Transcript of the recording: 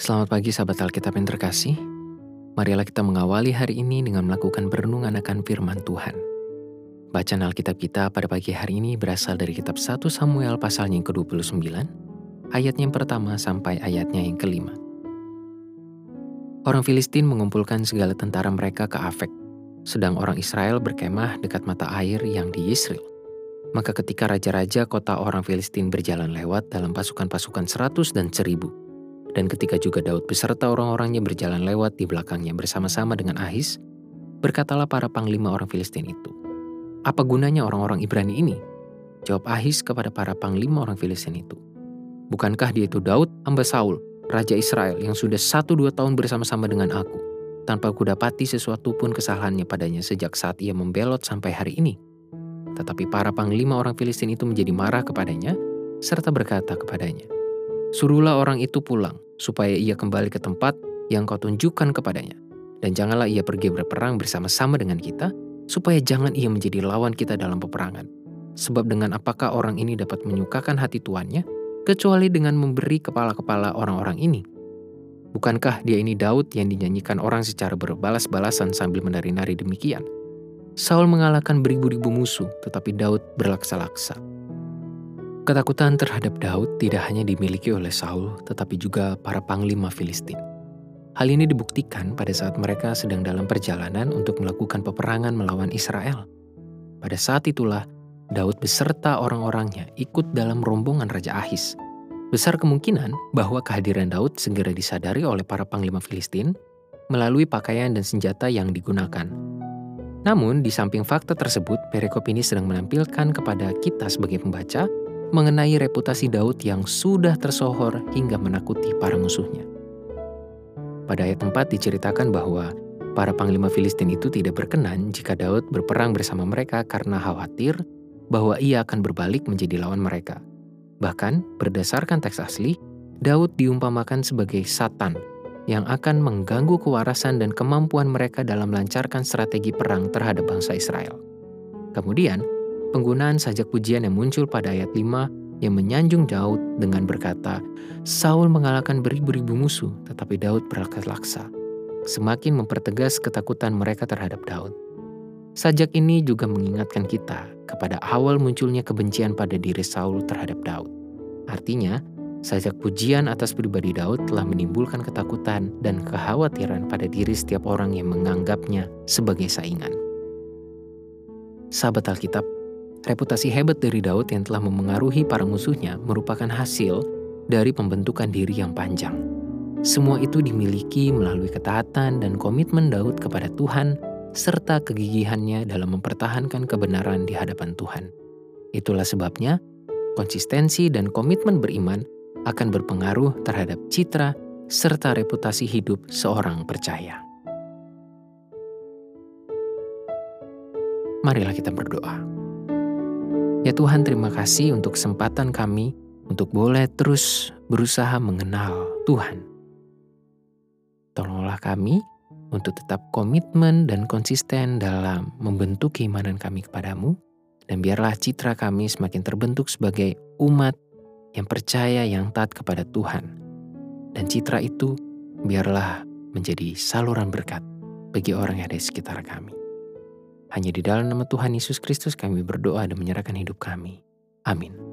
Selamat pagi sahabat Alkitab yang terkasih. Marilah kita mengawali hari ini dengan melakukan perenungan akan firman Tuhan. Bacaan Alkitab kita pada pagi hari ini berasal dari kitab 1 Samuel pasalnya yang ke-29, ayatnya yang pertama sampai ayatnya yang kelima. Orang Filistin mengumpulkan segala tentara mereka ke Afek, sedang orang Israel berkemah dekat mata air yang di Yisrael. Maka ketika raja-raja kota orang Filistin berjalan lewat dalam pasukan-pasukan seratus dan seribu, dan ketika juga Daud beserta orang-orangnya berjalan lewat di belakangnya bersama-sama dengan Ahis, berkatalah para panglima orang Filistin itu, Apa gunanya orang-orang Ibrani ini? Jawab Ahis kepada para panglima orang Filistin itu, Bukankah dia itu Daud, hamba Saul, Raja Israel yang sudah satu dua tahun bersama-sama dengan aku, tanpa kudapati sesuatu pun kesalahannya padanya sejak saat ia membelot sampai hari ini. Tetapi para panglima orang Filistin itu menjadi marah kepadanya, serta berkata kepadanya, Suruhlah orang itu pulang, supaya ia kembali ke tempat yang kau tunjukkan kepadanya. Dan janganlah ia pergi berperang bersama-sama dengan kita, supaya jangan ia menjadi lawan kita dalam peperangan. Sebab dengan apakah orang ini dapat menyukakan hati tuannya, kecuali dengan memberi kepala-kepala orang-orang ini? Bukankah dia ini Daud yang dinyanyikan orang secara berbalas-balasan sambil menari-nari demikian? Saul mengalahkan beribu-ribu musuh, tetapi Daud berlaksa-laksa. Ketakutan terhadap Daud tidak hanya dimiliki oleh Saul, tetapi juga para panglima Filistin. Hal ini dibuktikan pada saat mereka sedang dalam perjalanan untuk melakukan peperangan melawan Israel. Pada saat itulah, Daud beserta orang-orangnya ikut dalam rombongan Raja Ahis. Besar kemungkinan bahwa kehadiran Daud segera disadari oleh para panglima Filistin melalui pakaian dan senjata yang digunakan. Namun, di samping fakta tersebut, perikop ini sedang menampilkan kepada kita sebagai pembaca mengenai reputasi Daud yang sudah tersohor hingga menakuti para musuhnya. Pada ayat 4 diceritakan bahwa para panglima Filistin itu tidak berkenan jika Daud berperang bersama mereka karena khawatir bahwa ia akan berbalik menjadi lawan mereka. Bahkan, berdasarkan teks asli, Daud diumpamakan sebagai Satan yang akan mengganggu kewarasan dan kemampuan mereka dalam melancarkan strategi perang terhadap bangsa Israel. Kemudian, penggunaan sajak pujian yang muncul pada ayat 5 yang menyanjung Daud dengan berkata, Saul mengalahkan beribu-ribu musuh, tetapi Daud berlaksa-laksa. Semakin mempertegas ketakutan mereka terhadap Daud. Sajak ini juga mengingatkan kita kepada awal munculnya kebencian pada diri Saul terhadap Daud. Artinya, sajak pujian atas pribadi Daud telah menimbulkan ketakutan dan kekhawatiran pada diri setiap orang yang menganggapnya sebagai saingan. Sahabat Alkitab, Reputasi hebat dari Daud yang telah memengaruhi para musuhnya merupakan hasil dari pembentukan diri yang panjang. Semua itu dimiliki melalui ketaatan dan komitmen Daud kepada Tuhan serta kegigihannya dalam mempertahankan kebenaran di hadapan Tuhan. Itulah sebabnya konsistensi dan komitmen beriman akan berpengaruh terhadap citra serta reputasi hidup seorang percaya. Marilah kita berdoa. Ya Tuhan, terima kasih untuk kesempatan kami untuk boleh terus berusaha mengenal Tuhan. Tolonglah kami untuk tetap komitmen dan konsisten dalam membentuk keimanan kami kepadamu, dan biarlah citra kami semakin terbentuk sebagai umat yang percaya yang taat kepada Tuhan. Dan citra itu biarlah menjadi saluran berkat bagi orang yang ada di sekitar kami. Hanya di dalam nama Tuhan Yesus Kristus kami berdoa dan menyerahkan hidup kami. Amin.